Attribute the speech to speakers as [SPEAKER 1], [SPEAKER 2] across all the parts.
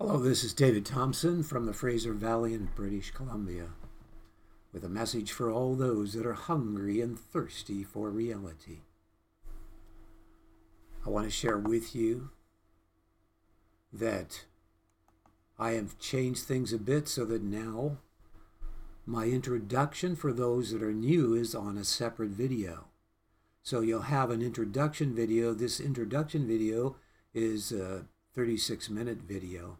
[SPEAKER 1] Hello, this is David Thompson from the Fraser Valley in British Columbia with a message for all those that are hungry and thirsty for reality. I want to share with you that I have changed things a bit so that now my introduction for those that are new is on a separate video. So you'll have an introduction video. This introduction video is a 36 minute video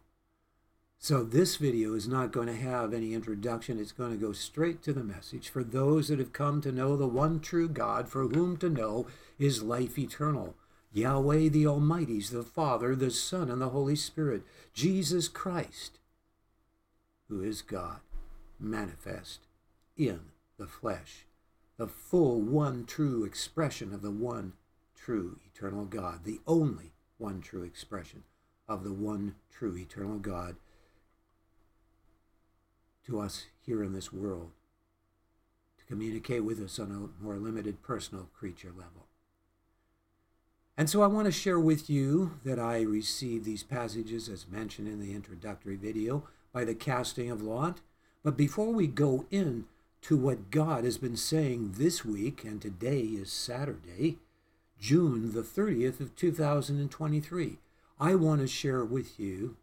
[SPEAKER 1] so this video is not going to have any introduction. It's going to go straight to the message for those that have come to know the one true God, for whom to know is life eternal. Yahweh the Almighty, the Father, the Son, and the Holy Spirit. Jesus Christ, who is God, manifest in the flesh. The full one true expression of the one true eternal God, the only one true expression of the one true eternal God to us here in this world, to communicate with us on a more limited personal creature level. And so I want to share with you that I received these passages as mentioned in the introductory video by the casting of Lot. But before we go in to what God has been saying this week, and today is Saturday, June the 30th of 2023, I want to share with you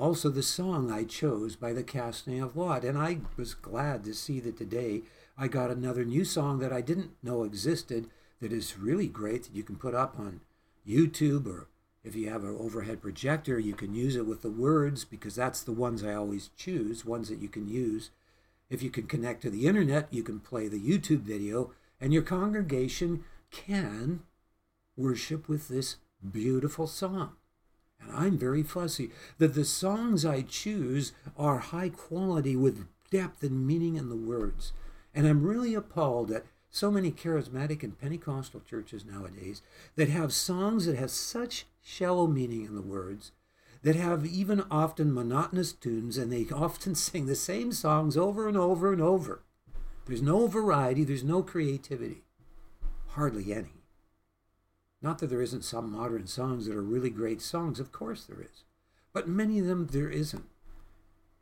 [SPEAKER 1] also the song I chose by the casting of Lot. And I was glad to see that today I got another new song that I didn't know existed that is really great that you can put up on YouTube or if you have an overhead projector, you can use it with the words because that's the ones I always choose, ones that you can use. If you can connect to the internet, you can play the YouTube video and your congregation can worship with this beautiful song and I'm very fussy, that the songs I choose are high quality with depth and meaning in the words. And I'm really appalled at so many charismatic and Pentecostal churches nowadays that have songs that have such shallow meaning in the words, that have even often monotonous tunes, and they often sing the same songs over and over and over. There's no variety, there's no creativity, hardly any. Not that there isn't some modern songs that are really great songs, of course there is. But many of them there isn't.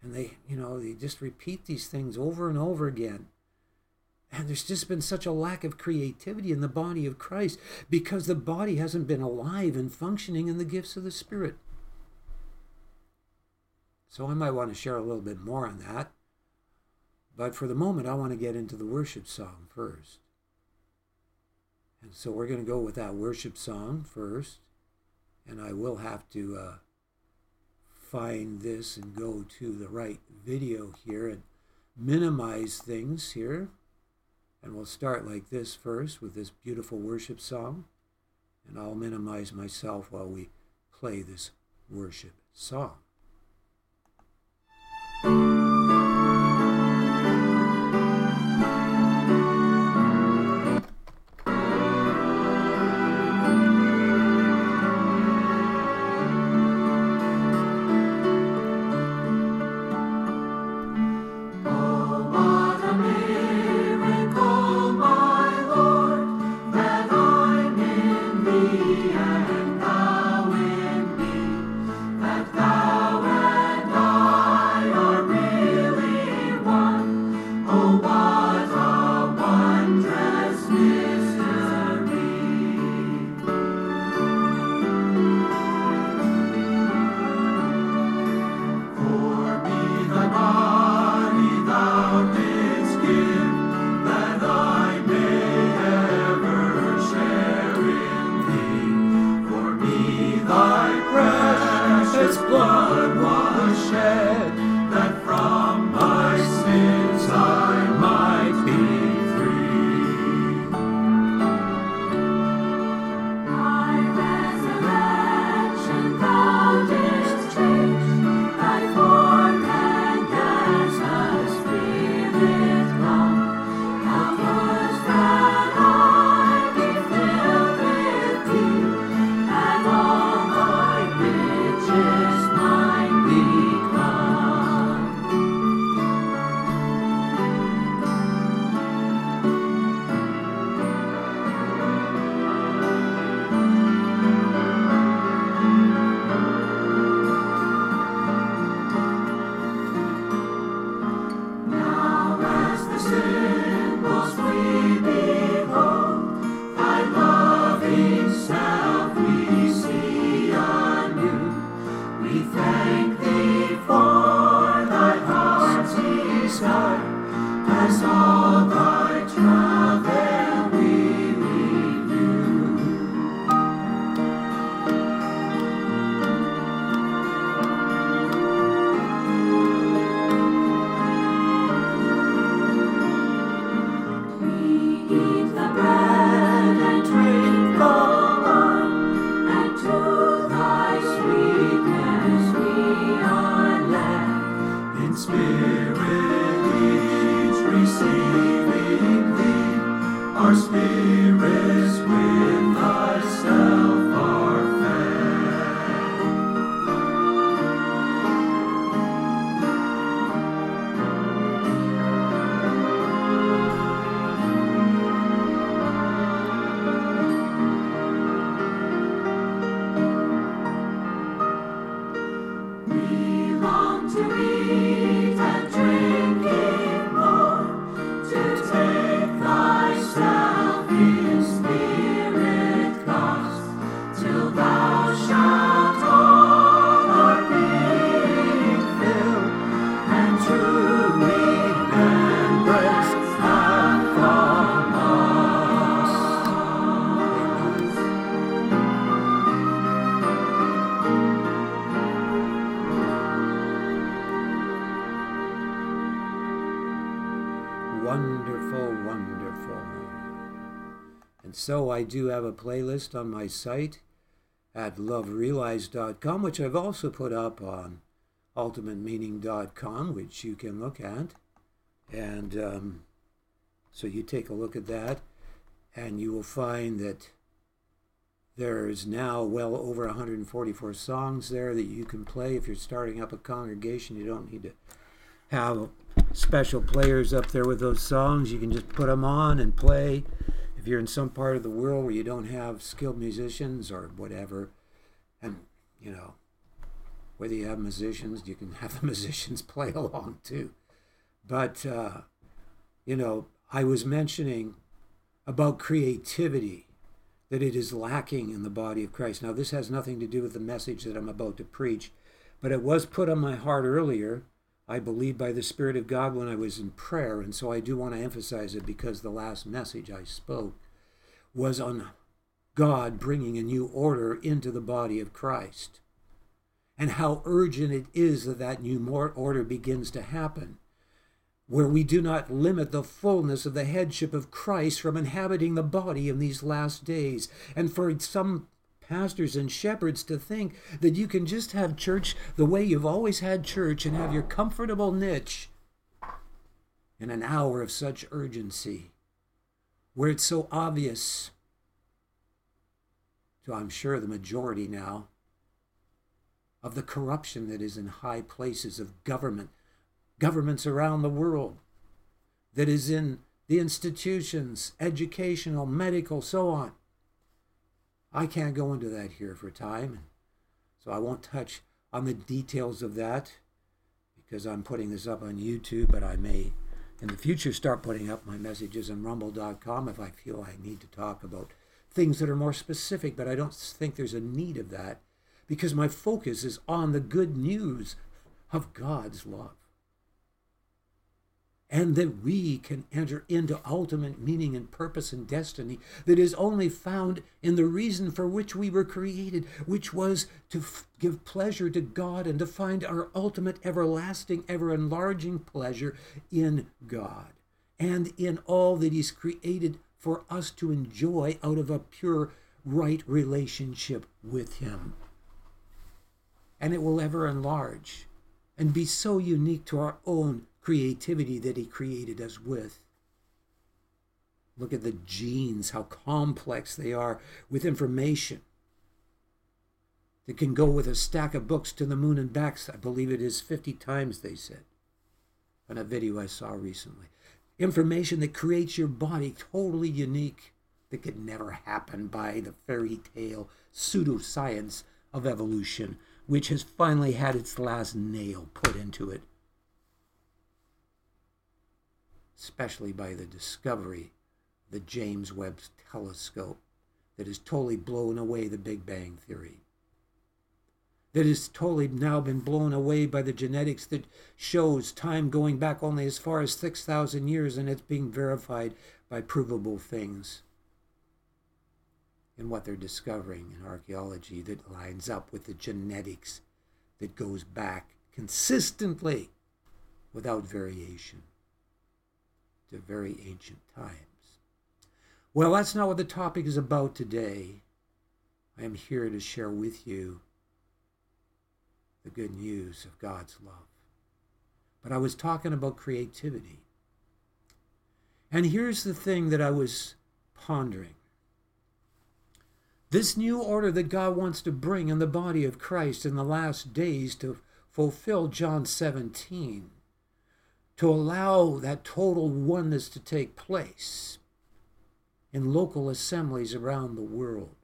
[SPEAKER 1] And they, you know, they just repeat these things over and over again. And there's just been such a lack of creativity in the body of Christ because the body hasn't been alive and functioning in the gifts of the Spirit. So I might want to share a little bit more on that. But for the moment, I want to get into the worship song first. And so we're going to go with that worship song first. And I will have to uh, find this and go to the right video here and minimize things here. And we'll start like this first with this beautiful worship song. And I'll minimize myself while we play this worship song. So I do have a playlist on my site at loverealized.com, which I've also put up on ultimatemeaning.com, which you can look at. And um, so you take a look at that, and you will find that there's now well over 144 songs there that you can play. If you're starting up a congregation, you don't need to have special players up there with those songs. You can just put them on and play you're in some part of the world where you don't have skilled musicians or whatever, and you know, whether you have musicians, you can have the musicians play along too. But uh, you know, I was mentioning about creativity that it is lacking in the body of Christ. Now, this has nothing to do with the message that I'm about to preach, but it was put on my heart earlier. I believe by the Spirit of God when I was in prayer, and so I do want to emphasize it because the last message I spoke was on God bringing a new order into the body of Christ. And how urgent it is that that new order begins to happen, where we do not limit the fullness of the headship of Christ from inhabiting the body in these last days. And for some pastors and shepherds to think that you can just have church the way you've always had church and have your comfortable niche in an hour of such urgency where it's so obvious to, I'm sure, the majority now of the corruption that is in high places of government, governments around the world, that is in the institutions, educational, medical, so on. I can't go into that here for time, so I won't touch on the details of that because I'm putting this up on YouTube, but I may in the future start putting up my messages on rumble.com if I feel I need to talk about things that are more specific, but I don't think there's a need of that because my focus is on the good news of God's love and that we can enter into ultimate meaning and purpose and destiny that is only found in the reason for which we were created, which was to f- give pleasure to God and to find our ultimate, everlasting, ever enlarging pleasure in God and in all that He's created for us to enjoy out of a pure, right relationship with Him. And it will ever enlarge and be so unique to our own creativity that he created us with. Look at the genes, how complex they are with information that can go with a stack of books to the moon and back. I believe it is 50 times, they said, on a video I saw recently. Information that creates your body totally unique, that could never happen by the fairy tale pseudoscience of evolution, which has finally had its last nail put into it especially by the discovery of the James Webb telescope that has totally blown away the Big Bang Theory. That has totally now been blown away by the genetics that shows time going back only as far as 6,000 years, and it's being verified by provable things And what they're discovering in archaeology that lines up with the genetics that goes back consistently without variation to very ancient times. Well, that's not what the topic is about today. I am here to share with you the good news of God's love. But I was talking about creativity. And here's the thing that I was pondering. This new order that God wants to bring in the body of Christ in the last days to fulfill John 17 to allow that total oneness to take place in local assemblies around the world.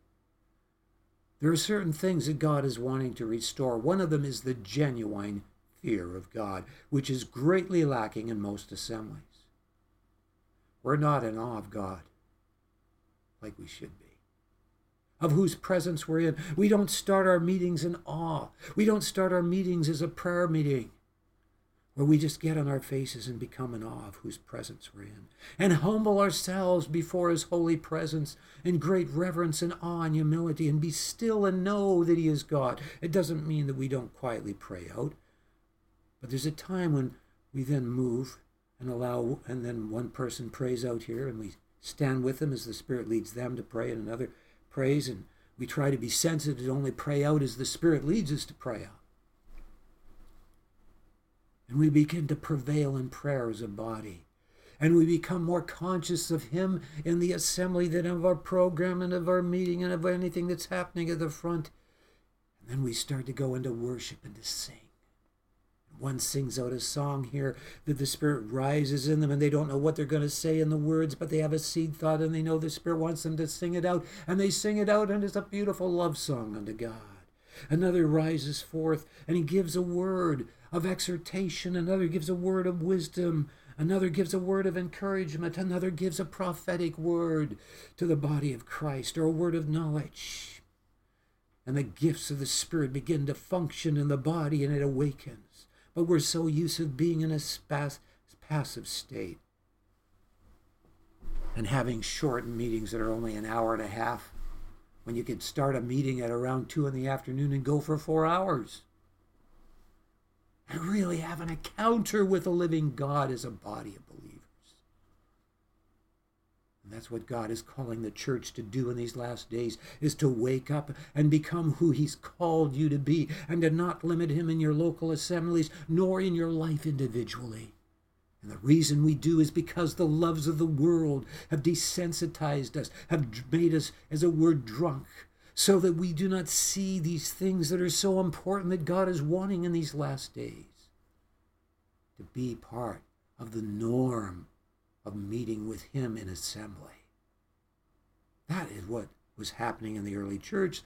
[SPEAKER 1] There are certain things that God is wanting to restore. One of them is the genuine fear of God, which is greatly lacking in most assemblies. We're not in awe of God like we should be, of whose presence we're in. We don't start our meetings in awe. We don't start our meetings as a prayer meeting where we just get on our faces and become in awe of whose presence we're in, and humble ourselves before his holy presence in great reverence and awe and humility, and be still and know that he is God. It doesn't mean that we don't quietly pray out, but there's a time when we then move and allow, and then one person prays out here, and we stand with them as the Spirit leads them to pray, and another prays, and we try to be sensitive to only pray out as the Spirit leads us to pray out. And we begin to prevail in prayer as a body. And we become more conscious of Him in the assembly than of our program and of our meeting and of anything that's happening at the front. And then we start to go into worship and to sing. One sings out a song here that the Spirit rises in them and they don't know what they're going to say in the words, but they have a seed thought and they know the Spirit wants them to sing it out. And they sing it out and it's a beautiful love song unto God. Another rises forth and he gives a word of exhortation, another gives a word of wisdom, another gives a word of encouragement, another gives a prophetic word to the body of Christ or a word of knowledge. And the gifts of the Spirit begin to function in the body and it awakens. But we're so used to being in a spas- passive state and having short meetings that are only an hour and a half when you could start a meeting at around two in the afternoon and go for four hours and really have an encounter with a living God as a body of believers. And that's what God is calling the church to do in these last days is to wake up and become who he's called you to be and to not limit him in your local assemblies nor in your life individually. And the reason we do is because the loves of the world have desensitized us, have made us, as a word, drunk, so that we do not see these things that are so important that God is wanting in these last days. To be part of the norm of meeting with Him in assembly. That is what was happening in the early church.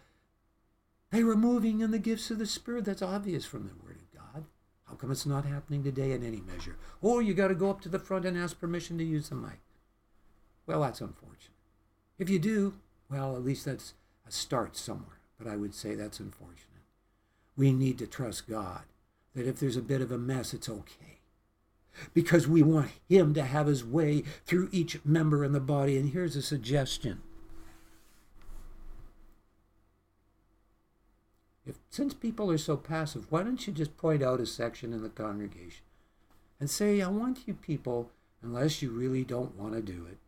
[SPEAKER 1] They were moving in the gifts of the Spirit. That's obvious from the Word of God. How come it's not happening today in any measure? Oh, you got to go up to the front and ask permission to use the mic. Well, that's unfortunate. If you do, well, at least that's a start somewhere, but I would say that's unfortunate. We need to trust God that if there's a bit of a mess, it's okay. Because we want Him to have His way through each member in the body. And here's a suggestion. If, since people are so passive, why don't you just point out a section in the congregation and say, I want you people, unless you really don't want to do it,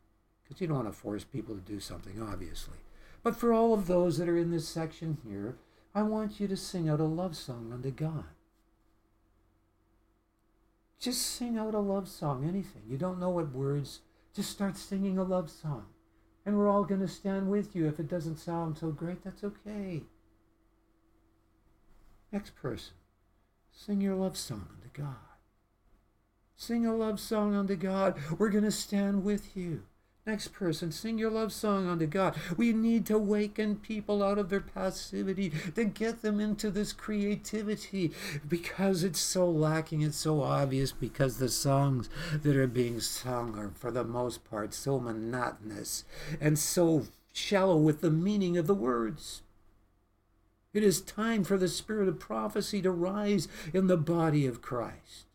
[SPEAKER 1] because you don't want to force people to do something, obviously. But for all of those that are in this section here, I want you to sing out a love song unto God. Just sing out a love song, anything. You don't know what words, just start singing a love song. And we're all going to stand with you. If it doesn't sound so great, that's okay. Next person, sing your love song unto God. Sing a love song unto God. We're going to stand with you. Next person, sing your love song unto God. We need to waken people out of their passivity, to get them into this creativity because it's so lacking, it's so obvious, because the songs that are being sung are, for the most part, so monotonous and so shallow with the meaning of the words. It is time for the spirit of prophecy to rise in the body of Christ.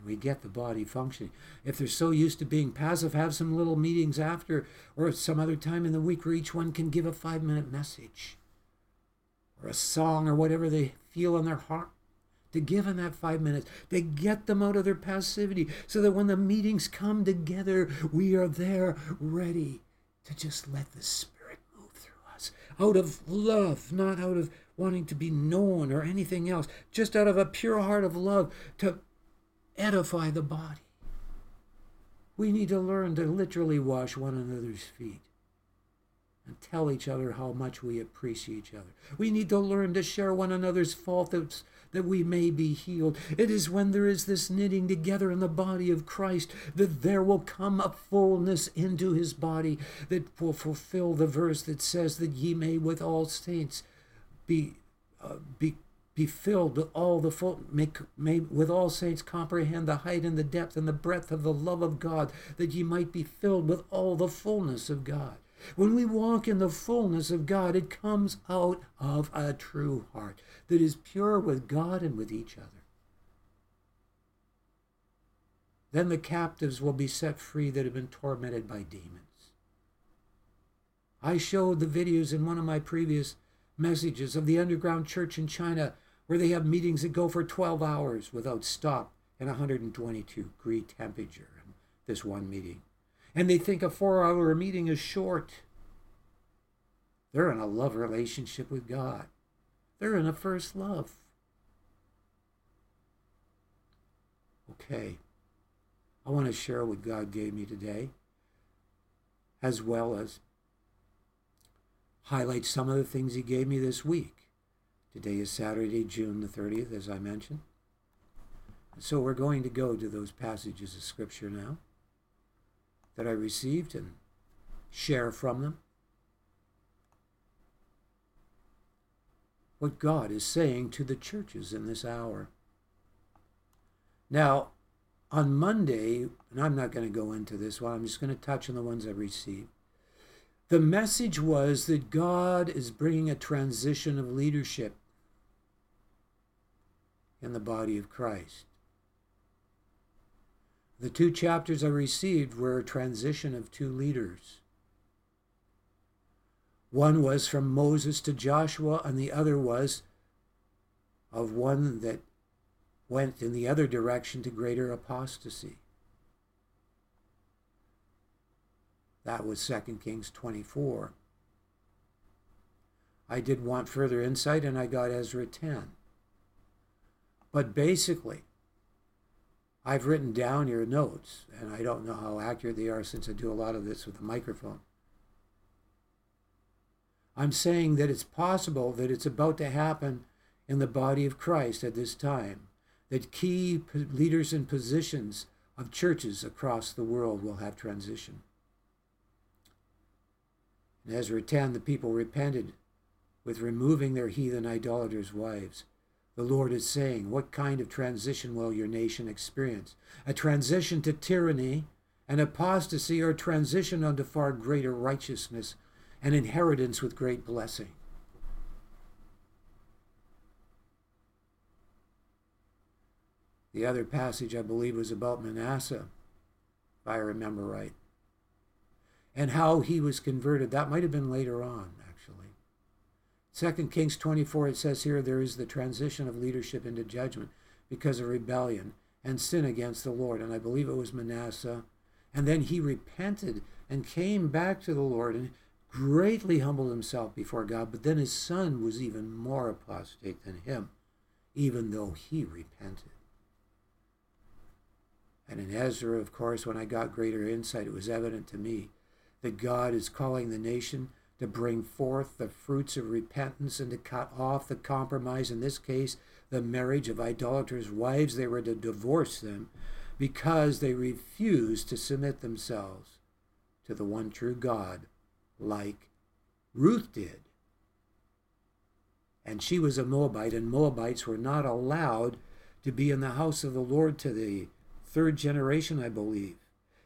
[SPEAKER 1] And we get the body functioning. If they're so used to being passive, have some little meetings after or some other time in the week where each one can give a five minute message or a song or whatever they feel in their heart to give in that five minutes, to get them out of their passivity so that when the meetings come together, we are there ready to just let the Spirit move through us out of love, not out of wanting to be known or anything else, just out of a pure heart of love to edify the body. We need to learn to literally wash one another's feet and tell each other how much we appreciate each other. We need to learn to share one another's faults that we may be healed. It is when there is this knitting together in the body of Christ that there will come a fullness into his body that will fulfill the verse that says that ye may with all saints be uh, be be filled with all the full make may with all saints comprehend the height and the depth and the breadth of the love of God that ye might be filled with all the fullness of God. When we walk in the fullness of God it comes out of a true heart that is pure with God and with each other. Then the captives will be set free that have been tormented by demons. I showed the videos in one of my previous messages of the underground church in China where they have meetings that go for 12 hours without stop in 122 degree temperature in this one meeting. And they think a four hour meeting is short. They're in a love relationship with God. They're in a first love. Okay. I want to share what God gave me today, as well as highlight some of the things he gave me this week. Today is Saturday, June the 30th, as I mentioned. So we're going to go to those passages of Scripture now that I received and share from them what God is saying to the churches in this hour. Now, on Monday, and I'm not going to go into this one, I'm just going to touch on the ones I received. The message was that God is bringing a transition of leadership in the body of Christ. The two chapters I received were a transition of two leaders. One was from Moses to Joshua, and the other was of one that went in the other direction to greater apostasy. That was 2 Kings 24. I did want further insight and I got Ezra 10. But basically, I've written down your notes, and I don't know how accurate they are since I do a lot of this with a microphone. I'm saying that it's possible that it's about to happen in the body of Christ at this time, that key leaders and positions of churches across the world will have transition. In Ezra 10, the people repented with removing their heathen idolaters' wives. The Lord is saying, What kind of transition will your nation experience? A transition to tyranny, an apostasy, or a transition unto far greater righteousness, an inheritance with great blessing? The other passage, I believe, was about Manasseh, if I remember right and how he was converted. That might have been later on, Second Kings 24, it says here there is the transition of leadership into judgment because of rebellion and sin against the Lord. And I believe it was Manasseh. And then he repented and came back to the Lord and greatly humbled himself before God. But then his son was even more apostate than him, even though he repented. And in Ezra, of course, when I got greater insight, it was evident to me that God is calling the nation to bring forth the fruits of repentance and to cut off the compromise, in this case, the marriage of idolaters' wives. They were to divorce them because they refused to submit themselves to the one true God, like Ruth did. And she was a Moabite, and Moabites were not allowed to be in the house of the Lord to the third generation, I believe.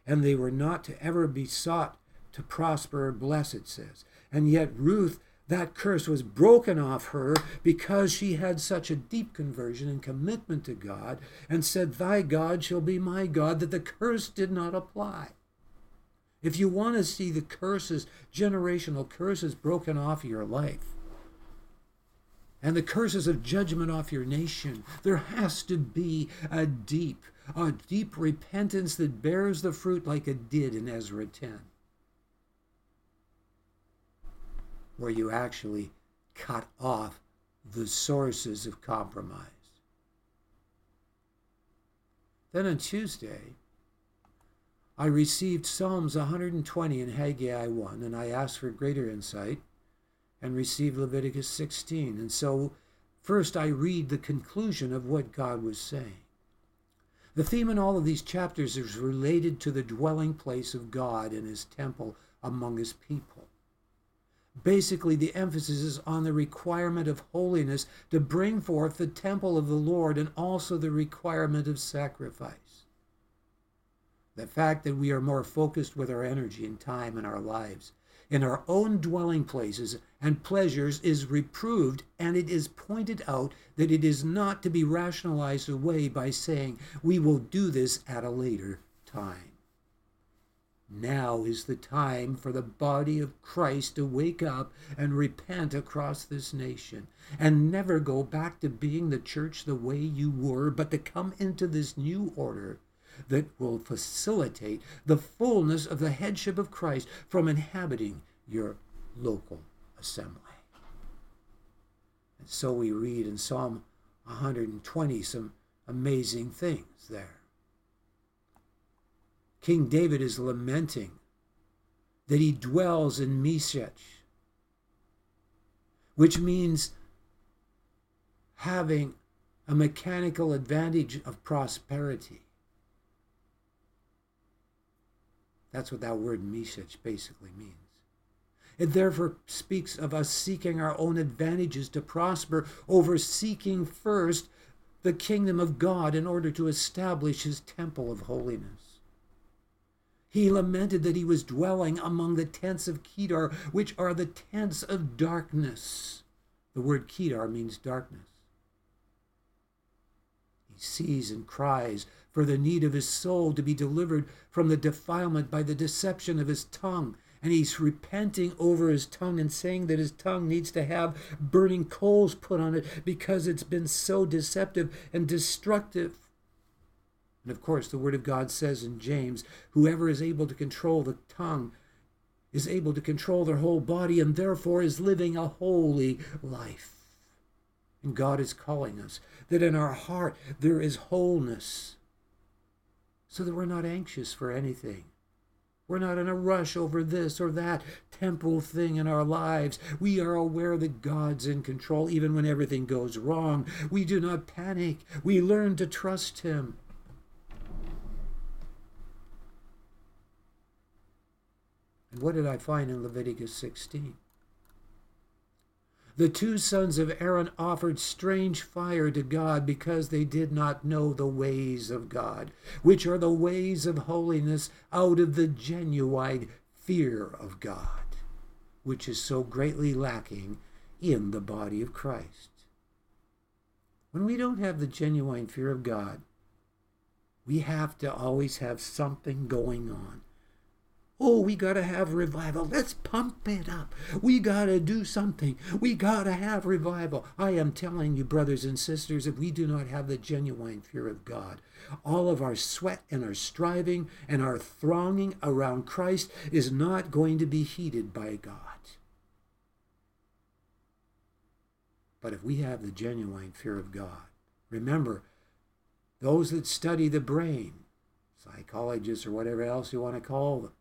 [SPEAKER 1] And they were not to ever be sought to prosper or bless, it says. And yet, Ruth, that curse was broken off her because she had such a deep conversion and commitment to God and said, Thy God shall be my God, that the curse did not apply. If you want to see the curses, generational curses broken off your life, and the curses of judgment off your nation, there has to be a deep, a deep repentance that bears the fruit like it did in Ezra 10. Where you actually cut off the sources of compromise. Then on Tuesday, I received Psalms 120 and Haggai 1, and I asked for greater insight and received Leviticus 16. And so, first, I read the conclusion of what God was saying. The theme in all of these chapters is related to the dwelling place of God in his temple among his people. Basically, the emphasis is on the requirement of holiness to bring forth the temple of the Lord and also the requirement of sacrifice. The fact that we are more focused with our energy and time in our lives, in our own dwelling places and pleasures, is reproved, and it is pointed out that it is not to be rationalized away by saying, we will do this at a later time. Now is the time for the body of Christ to wake up and repent across this nation and never go back to being the church the way you were, but to come into this new order that will facilitate the fullness of the headship of Christ from inhabiting your local assembly. And so we read in Psalm 120 some amazing things there. King David is lamenting that he dwells in Meshech, which means having a mechanical advantage of prosperity. That's what that word Meshech basically means. It therefore speaks of us seeking our own advantages to prosper over seeking first the kingdom of God in order to establish his temple of holiness. He lamented that he was dwelling among the tents of Kedar, which are the tents of darkness. The word Kedar means darkness. He sees and cries for the need of his soul to be delivered from the defilement by the deception of his tongue. And he's repenting over his tongue and saying that his tongue needs to have burning coals put on it because it's been so deceptive and destructive. And of course, the Word of God says in James whoever is able to control the tongue is able to control their whole body and therefore is living a holy life. And God is calling us that in our heart there is wholeness so that we're not anxious for anything. We're not in a rush over this or that temporal thing in our lives. We are aware that God's in control even when everything goes wrong. We do not panic. We learn to trust Him. What did I find in Leviticus 16? The two sons of Aaron offered strange fire to God because they did not know the ways of God, which are the ways of holiness out of the genuine fear of God, which is so greatly lacking in the body of Christ. When we don't have the genuine fear of God, we have to always have something going on Oh, we got to have revival. Let's pump it up. We got to do something. We got to have revival. I am telling you, brothers and sisters, if we do not have the genuine fear of God, all of our sweat and our striving and our thronging around Christ is not going to be heeded by God. But if we have the genuine fear of God, remember, those that study the brain, psychologists or whatever else you want to call them,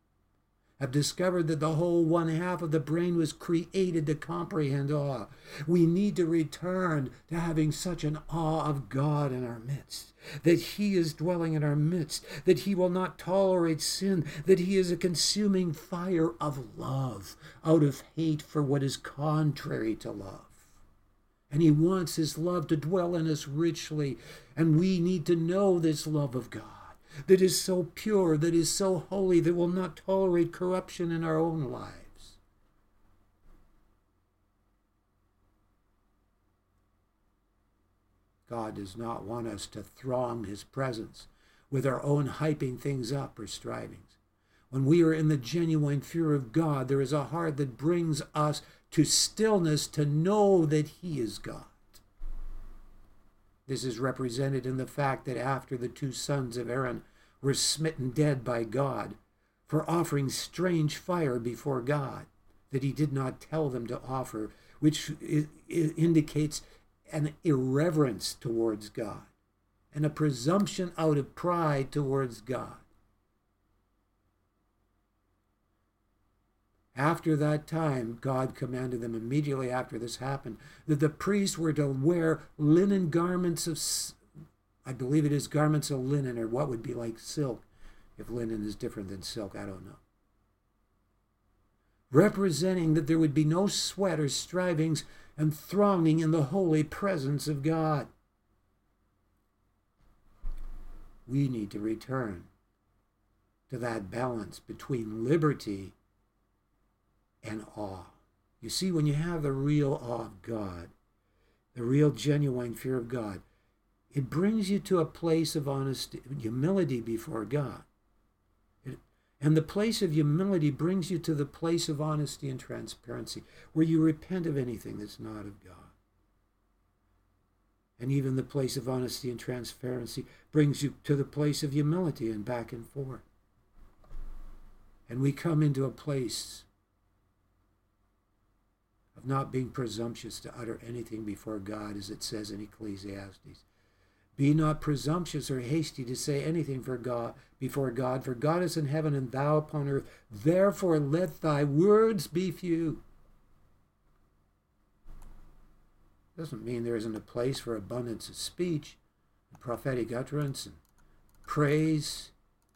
[SPEAKER 1] have discovered that the whole one half of the brain was created to comprehend awe. We need to return to having such an awe of God in our midst, that He is dwelling in our midst, that He will not tolerate sin, that He is a consuming fire of love out of hate for what is contrary to love. And He wants His love to dwell in us richly, and we need to know this love of God that is so pure, that is so holy, that will not tolerate corruption in our own lives. God does not want us to throng his presence with our own hyping things up or strivings. When we are in the genuine fear of God, there is a heart that brings us to stillness to know that he is God. This is represented in the fact that after the two sons of Aaron were smitten dead by God for offering strange fire before God that he did not tell them to offer, which indicates an irreverence towards God and a presumption out of pride towards God. After that time, God commanded them immediately after this happened that the priests were to wear linen garments of, I believe it is garments of linen, or what would be like silk, if linen is different than silk, I don't know. representing that there would be no sweat or strivings and thronging in the holy presence of God. We need to return to that balance between liberty and awe. You see, when you have the real awe of God, the real genuine fear of God, it brings you to a place of honesty, humility before God. It, and the place of humility brings you to the place of honesty and transparency, where you repent of anything that's not of God. And even the place of honesty and transparency brings you to the place of humility and back and forth. And we come into a place not being presumptuous to utter anything before God, as it says in Ecclesiastes. Be not presumptuous or hasty to say anything for God before God, for God is in heaven and thou upon earth. Therefore let thy words be few. Doesn't mean there isn't a place for abundance of speech, and prophetic utterance, and praise,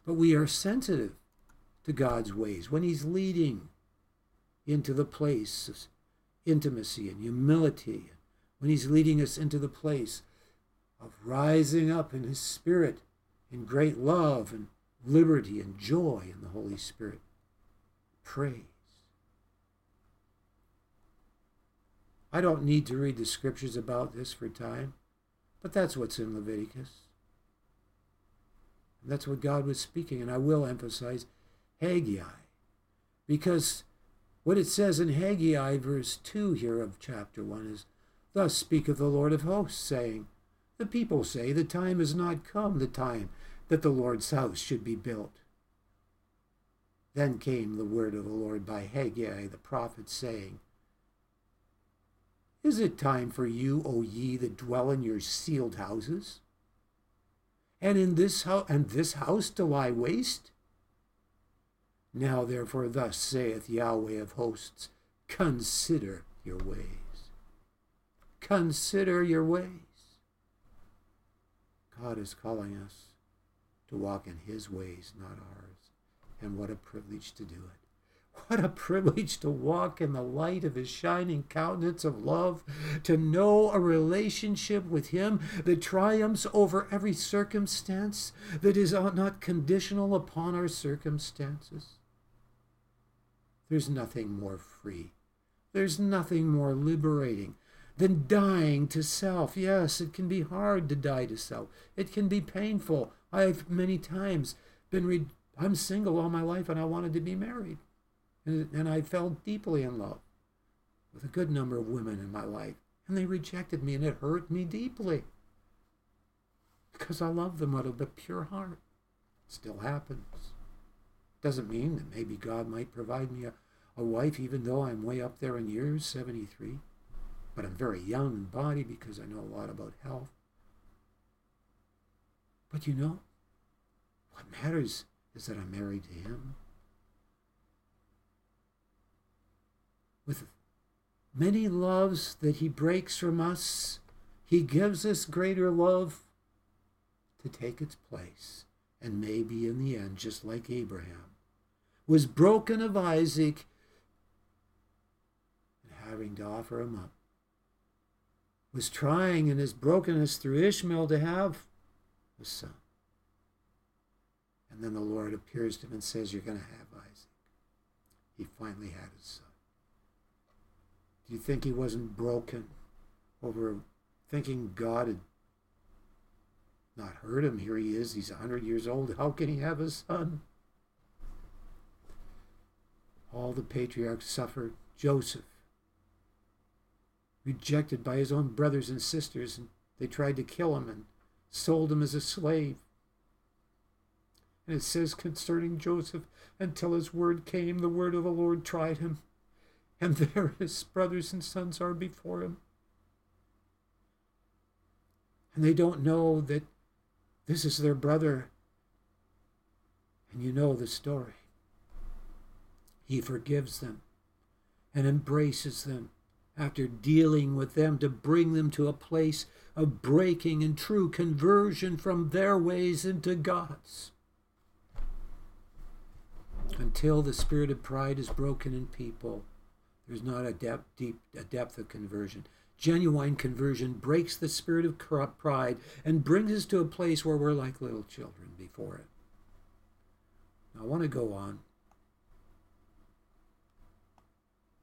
[SPEAKER 1] but we are sensitive to God's ways when He's leading into the place of intimacy and humility, when He's leading us into the place of rising up in His Spirit in great love and liberty and joy in the Holy Spirit. Praise. I don't need to read the scriptures about this for time, but that's what's in Leviticus. That's what God was speaking, and I will emphasize Haggai, because what it says in Haggai, verse 2 here of chapter 1 is, Thus speaketh the Lord of hosts, saying, the people say the time is not come, the time that the Lord's house should be built. Then came the word of the Lord by Haggai the prophet, saying, Is it time for you, O ye that dwell in your sealed houses? And in this house and this house to lie waste? Now therefore thus saith Yahweh of hosts, Consider your ways. Consider your ways. God is calling us to walk in His ways, not ours. And what a privilege to do it. What a privilege to walk in the light of His shining countenance of love, to know a relationship with Him that triumphs over every circumstance, that is not conditional upon our circumstances. There's nothing more free. There's nothing more liberating than dying to self. Yes, it can be hard to die to self. It can be painful. I've many times been re- I'm single all my life and I wanted to be married. And, and I fell deeply in love with a good number of women in my life. And they rejected me and it hurt me deeply. Because I love them out of a pure heart. It still happens. Doesn't mean that maybe God might provide me a, a wife even though I'm way up there in years, 73 but I'm very young in body because I know a lot about health. But you know, what matters is that I'm married to him. With many loves that he breaks from us, he gives us greater love to take its place. And maybe in the end, just like Abraham, was broken of Isaac and having to offer him up was trying in his brokenness through Ishmael to have a son. And then the Lord appears to him and says, You're going to have Isaac. He finally had his son. Do you think he wasn't broken over thinking God had not heard him? Here he is. He's 100 years old. How can he have a son? All the patriarchs suffered. Joseph rejected by his own brothers and sisters, and they tried to kill him and sold him as a slave. And it says concerning Joseph, until his word came, the word of the Lord tried him, and there his brothers and sons are before him. And they don't know that this is their brother. And you know the story. He forgives them and embraces them after dealing with them to bring them to a place of breaking and true conversion from their ways into God's. Until the spirit of pride is broken in people, there's not a depth, deep, a depth of conversion. Genuine conversion breaks the spirit of corrupt pride and brings us to a place where we're like little children before it. Now, I want to go on.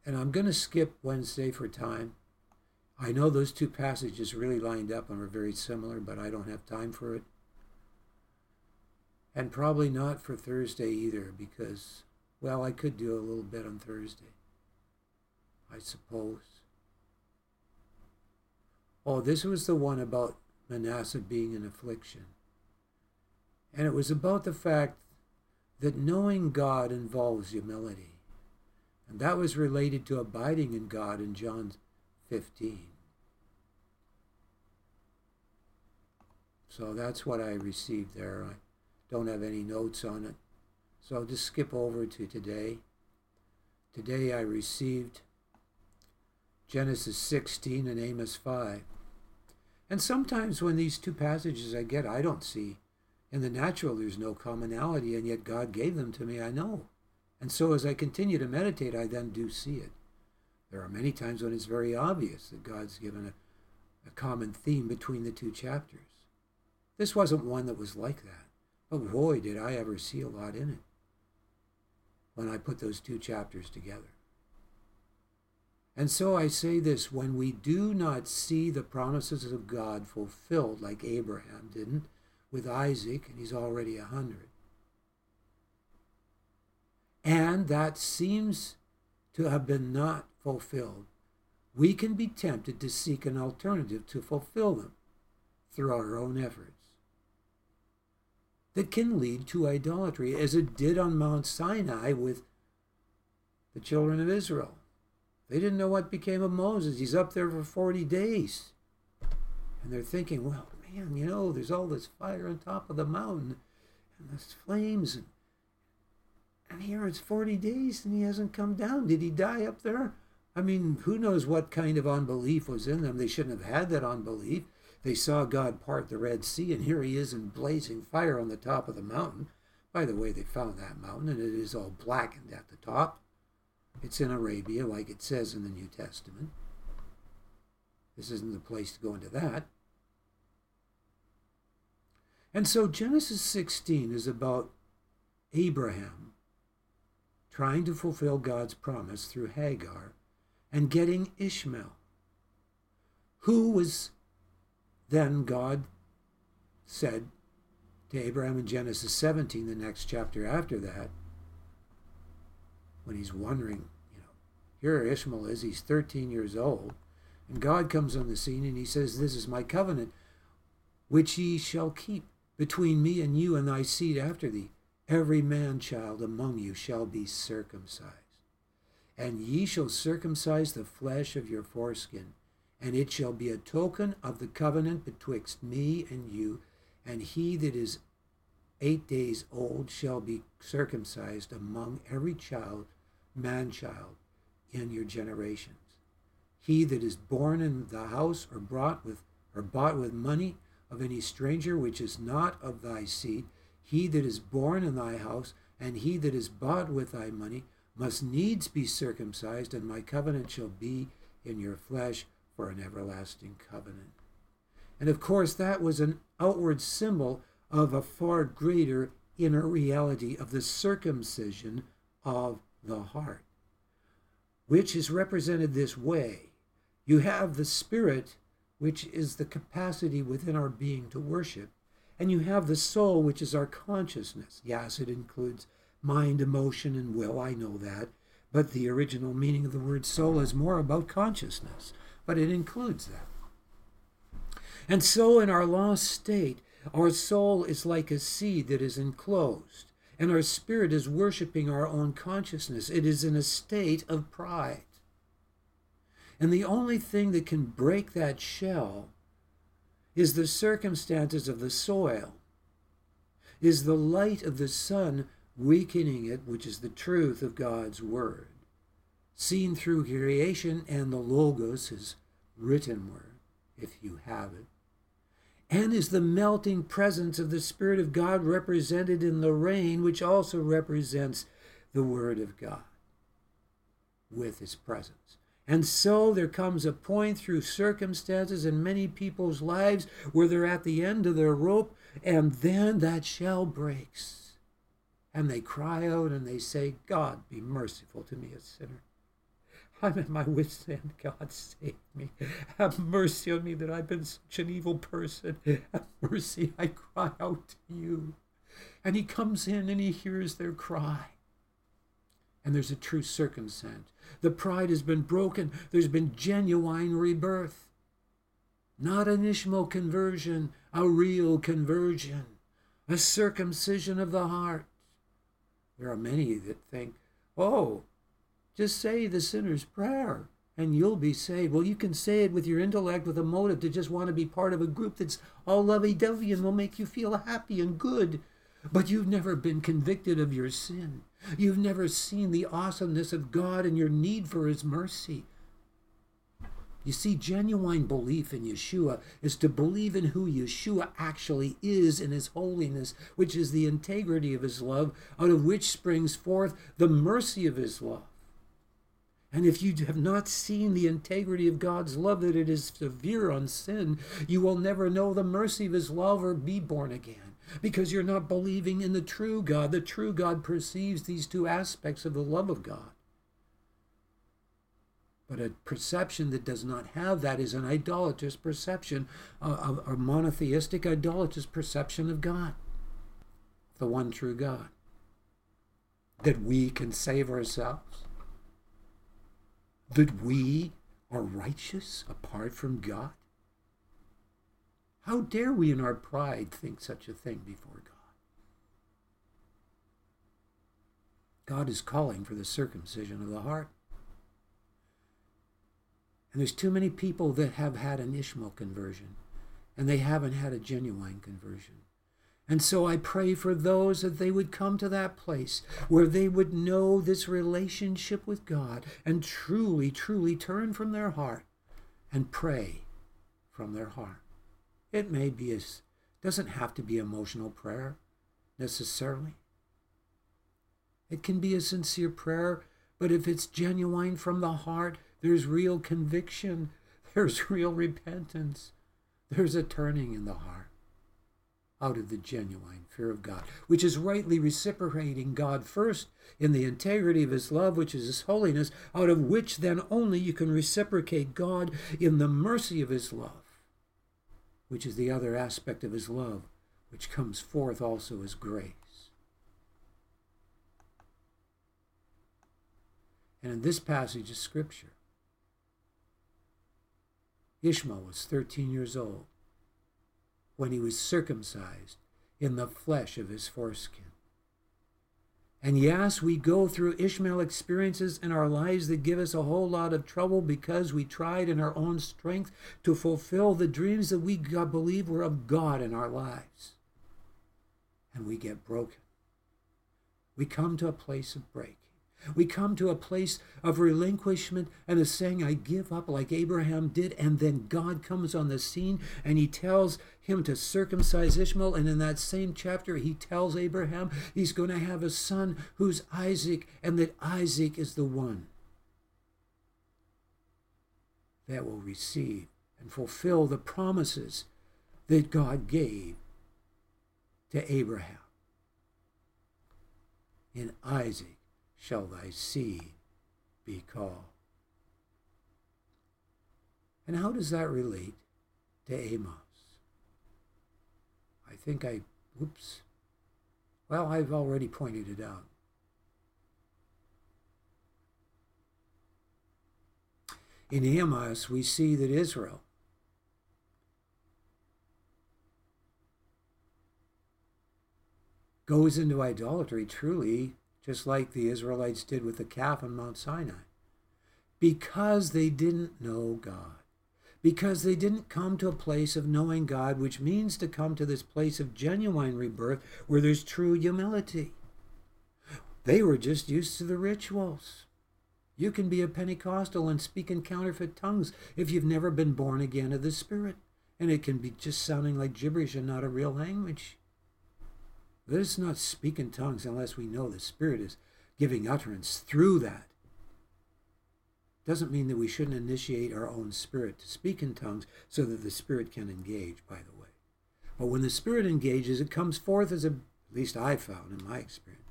[SPEAKER 1] And I'm going to skip Wednesday for time. I know those two passages really lined up and are very similar, but I don't have time for it. And probably not for Thursday either, because, well, I could do a little bit on Thursday, I suppose. Oh, this was the one about Manasseh being in affliction. And it was about the fact that knowing God involves humility. And that was related to abiding in God in John 15. So that's what I received there. I don't have any notes on it. So I'll just skip over to today. Today I received Genesis 16 and Amos 5. And sometimes when these two passages I get, I don't see. In the natural, there's no commonality, and yet God gave them to me, I know. And so as I continue to meditate, I then do see it. There are many times when it's very obvious that God's given a, a common theme between the two chapters. This wasn't one that was like that. But boy, did I ever see a lot in it when I put those two chapters together. And so I say this when we do not see the promises of God fulfilled, like Abraham didn't with Isaac, and he's already a hundred, and that seems to have been not fulfilled, we can be tempted to seek an alternative to fulfill them through our own efforts. That can lead to idolatry, as it did on Mount Sinai with the children of Israel. They didn't know what became of Moses. He's up there for 40 days. And they're thinking, well, man, you know, there's all this fire on top of the mountain and there's flames. And, and here it's 40 days and he hasn't come down. Did he die up there? I mean, who knows what kind of unbelief was in them? They shouldn't have had that unbelief. They saw God part the Red Sea, and here he is in blazing fire on the top of the mountain. By the way, they found that mountain, and it is all blackened at the top. It's in Arabia, like it says in the New Testament. This isn't the place to go into that. And so Genesis 16 is about Abraham trying to fulfill God's promise through Hagar and getting Ishmael, who was then God said to Abraham in Genesis 17, the next chapter after that, when he's wondering, you know, here Ishmael is, he's 13 years old, and God comes on the scene and he says, This is my covenant, which ye shall keep between me and you and thy seed after thee. Every man child among you shall be circumcised. And ye shall circumcise the flesh of your foreskin, and it shall be a token of the covenant betwixt me and you, and he that is eight days old shall be circumcised among every child man child in your generations. He that is born in the house or brought with or bought with money of any stranger which is not of thy seed, he that is born in thy house, and he that is bought with thy money, must needs be circumcised, and my covenant shall be in your flesh for an everlasting covenant. And of course, that was an outward symbol of a far greater inner reality of the circumcision of the heart, which is represented this way. You have the Spirit, which is the capacity within our being to worship, and you have the soul, which is our consciousness. Yes, it includes mind, emotion, and will, I know that, but the original meaning of the word soul is more about consciousness, but it includes that. And so, in our lost state, our soul is like a seed that is enclosed and our spirit is worshiping our own consciousness. It is in a state of pride. And the only thing that can break that shell is the circumstances of the soil, is the light of the sun weakening it, which is the truth of God's word, seen through creation and the Logos, his written word, if you have it and is the melting presence of the Spirit of God represented in the rain, which also represents the Word of God with His presence. And so there comes a point through circumstances in many people's lives where they're at the end of their rope, and then that shell breaks. And they cry out and they say, God, be merciful to me, a sinner. I'm at my wit's end. God, save me. Have mercy on me that I've been such an evil person. Have mercy. I cry out to you. And he comes in and he hears their cry. And there's a true circumstance. The pride has been broken. There's been genuine rebirth. Not an Ishmael conversion, a real conversion, a circumcision of the heart. There are many that think, oh, just say the sinner's prayer and you'll be saved. Well, you can say it with your intellect with a motive to just want to be part of a group that's all lovey dovey and will make you feel happy and good. But you've never been convicted of your sin. You've never seen the awesomeness of God and your need for His mercy. You see, genuine belief in Yeshua is to believe in who Yeshua actually is in his holiness, which is the integrity of his love, out of which springs forth the mercy of his love. And if you have not seen the integrity of God's love, that it is severe on sin, you will never know the mercy of His love or be born again because you're not believing in the true God. The true God perceives these two aspects of the love of God. But a perception that does not have that is an idolatrous perception, a, a monotheistic, idolatrous perception of God, the one true God. That we can save ourselves that we are righteous apart from God? How dare we in our pride think such a thing before God? God is calling for the circumcision of the heart. And there's too many people that have had an Ishmael conversion, and they haven't had a genuine conversion. And so I pray for those that they would come to that place where they would know this relationship with God and truly, truly turn from their heart and pray from their heart. It may be as doesn't have to be emotional prayer necessarily. It can be a sincere prayer, but if it's genuine from the heart, there's real conviction, there's real repentance, there's a turning in the heart out of the genuine fear of God, which is rightly reciprocating God first in the integrity of His love, which is His holiness, out of which then only you can reciprocate God in the mercy of His love, which is the other aspect of His love, which comes forth also as grace. And in this passage of Scripture, Ishmael was 13 years old when he was circumcised in the flesh of his foreskin. And yes, we go through Ishmael experiences in our lives that give us a whole lot of trouble because we tried in our own strength to fulfill the dreams that we believe were of God in our lives. And we get broken. We come to a place of break. We come to a place of relinquishment and a saying, I give up like Abraham did. And then God comes on the scene and he tells him to circumcise Ishmael. And in that same chapter, he tells Abraham he's going to have a son who's Isaac and that Isaac is the one that will receive and fulfill the promises that God gave to Abraham. In Isaac shall thy seed be called. And how does that relate to Amos? I think I, oops. Well, I've already pointed it out. In Amos, we see that Israel goes into idolatry truly just like the Israelites did with the calf on Mount Sinai, because they didn't know God, because they didn't come to a place of knowing God, which means to come to this place of genuine rebirth where there's true humility. They were just used to the rituals. You can be a Pentecostal and speak in counterfeit tongues if you've never been born again of the Spirit. And it can be just sounding like gibberish and not a real language. Let us not speak in tongues unless we know the Spirit is giving utterance through that. Doesn't mean that we shouldn't initiate our own spirit to speak in tongues so that the spirit can engage, by the way. But when the spirit engages, it comes forth as a, at least I've found in my experience.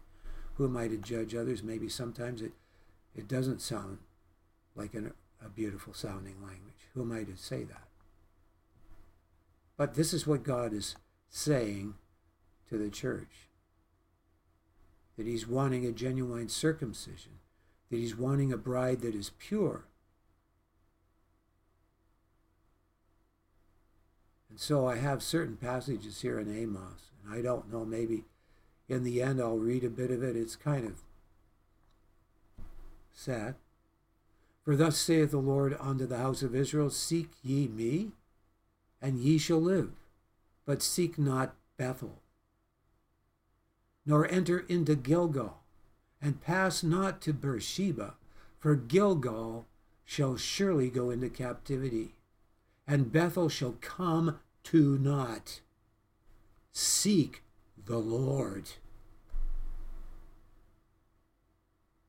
[SPEAKER 1] Who am I to judge others? Maybe sometimes it, it doesn't sound like an, a beautiful sounding language. Who am I to say that? But this is what God is saying to the church that He's wanting a genuine circumcision, that He's wanting a bride that is pure. And so I have certain passages here in Amos, and I don't know, maybe in the end I'll read a bit of it. It's kind of sad. For thus saith the Lord unto the house of Israel Seek ye me, and ye shall live, but seek not Bethel. Nor enter into Gilgal, and pass not to Beersheba, for Gilgal shall surely go into captivity, and Bethel shall come to naught. Seek the Lord.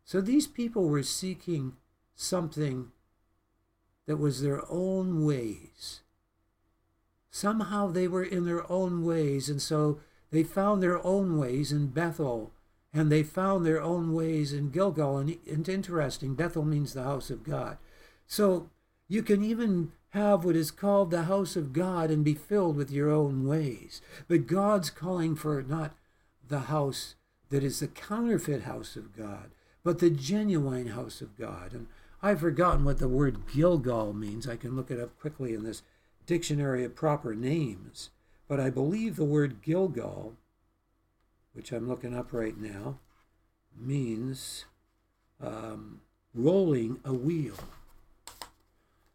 [SPEAKER 1] So these people were seeking something that was their own ways. Somehow they were in their own ways, and so they found their own ways in Bethel, and they found their own ways in Gilgal. And it's interesting, Bethel means the house of God. So you can even have what is called the house of God and be filled with your own ways. But God's calling for not the house that is the counterfeit house of God, but the genuine house of God. And I've forgotten what the word Gilgal means. I can look it up quickly in this dictionary of proper names. But I believe the word Gilgal, which I'm looking up right now, means um, rolling a wheel.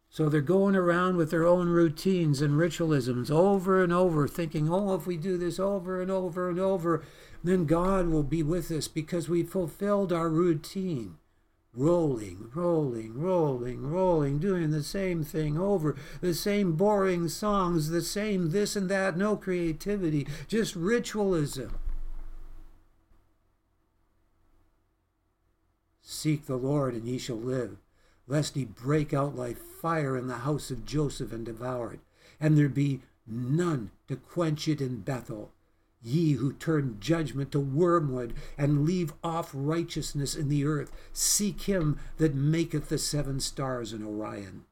[SPEAKER 1] So they're going around with their own routines and ritualisms over and over, thinking, oh, if we do this over and over and over, then God will be with us because we fulfilled our routine rolling, rolling, rolling, rolling, doing the same thing over, the same boring songs, the same this and that, no creativity, just ritualism. Seek the Lord, and ye shall live, lest he break out like fire in the house of Joseph and devour it, and there be none to quench it in Bethel Ye who turn judgment to wormwood and leave off righteousness in the earth, seek him that maketh the seven stars in Orion.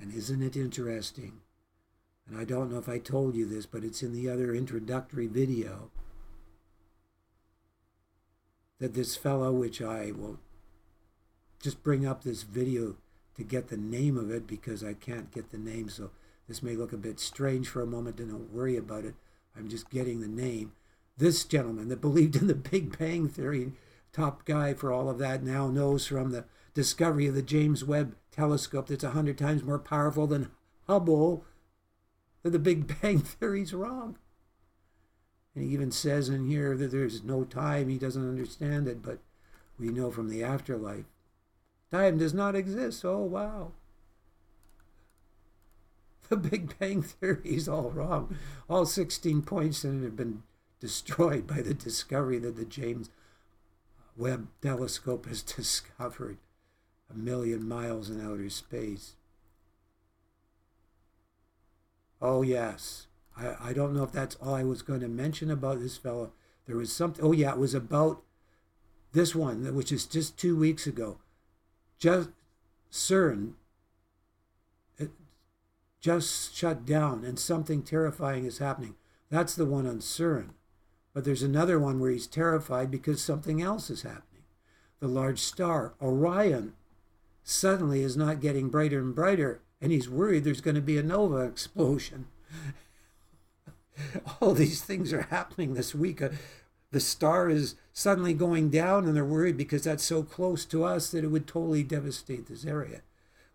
[SPEAKER 1] And isn't it interesting? And I don't know if I told you this, but it's in the other introductory video that this fellow, which I will just bring up this video to get the name of it because I can't get the name, so this may look a bit strange for a moment, don't worry about it. I'm just getting the name. This gentleman that believed in the Big Bang Theory, top guy for all of that, now knows from the discovery of the James Webb telescope that's a hundred times more powerful than Hubble that the Big Bang Theory's wrong. And he even says in here that there's no time, he doesn't understand it, but we know from the afterlife. Time does not exist. Oh, wow. the Big Bang Theory is all wrong. All 16 points in it have been destroyed by the discovery that the James Webb telescope has discovered a million miles in outer space. Oh, yes. I, I don't know if that's all I was going to mention about this fellow. There was something, oh, yeah, it was about this one, which is just two weeks ago. Just CERN just shut down and something terrifying is happening. That's the one on CERN. But there's another one where he's terrified because something else is happening. The large star, Orion, suddenly is not getting brighter and brighter, and he's worried there's going to be a nova explosion. All these things are happening this week. Uh, the star is suddenly going down, and they're worried because that's so close to us that it would totally devastate this area.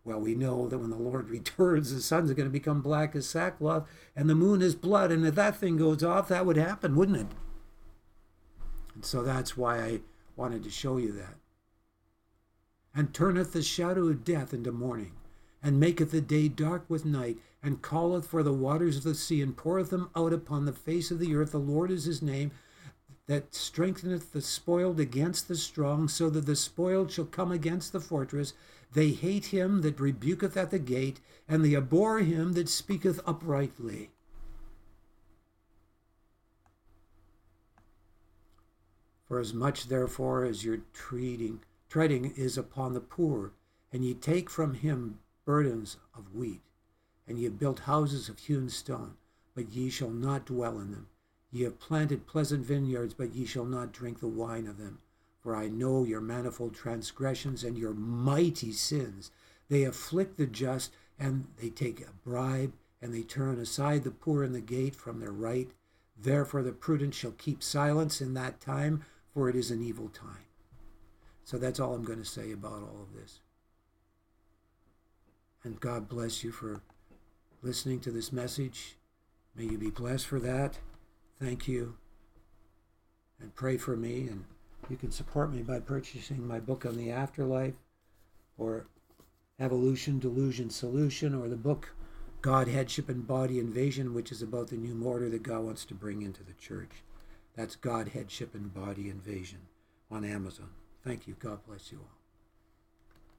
[SPEAKER 1] Well, we know that when the Lord returns, the sun's going to become black as sackcloth and the moon is blood. And if that thing goes off, that would happen, wouldn't it? And so that's why I wanted to show you that. And turneth the shadow of death into morning, and maketh the day dark with night, and calleth for the waters of the sea, and poureth them out upon the face of the earth. The Lord is his name. that strengtheneth the spoiled against the strong, so that the spoiled shall come against the fortress. They hate him that rebuketh at the gate, and they abhor him that speaketh uprightly. For as much therefore as your treating, treading is upon the poor, and ye take from him burdens of wheat, and ye have built houses of hewn stone, but ye shall not dwell in them. Ye have planted pleasant vineyards, but ye shall not drink the wine of them. For I know your manifold transgressions and your mighty sins. They afflict the just, and they take a bribe, and they turn aside the poor in the gate from their right. Therefore the prudent shall keep silence in that time, for it is an evil time. So that's all I'm going to say about all of this. And God bless you for listening to this message. May you be blessed for that. Thank you. And pray for me. And you can support me by purchasing my book on the afterlife or Evolution, Delusion, Solution, or the book God, Headship, and Body Invasion, which is about the new order that God wants to bring into the church. That's God, Headship, and Body Invasion on Amazon. Thank you. God bless you all.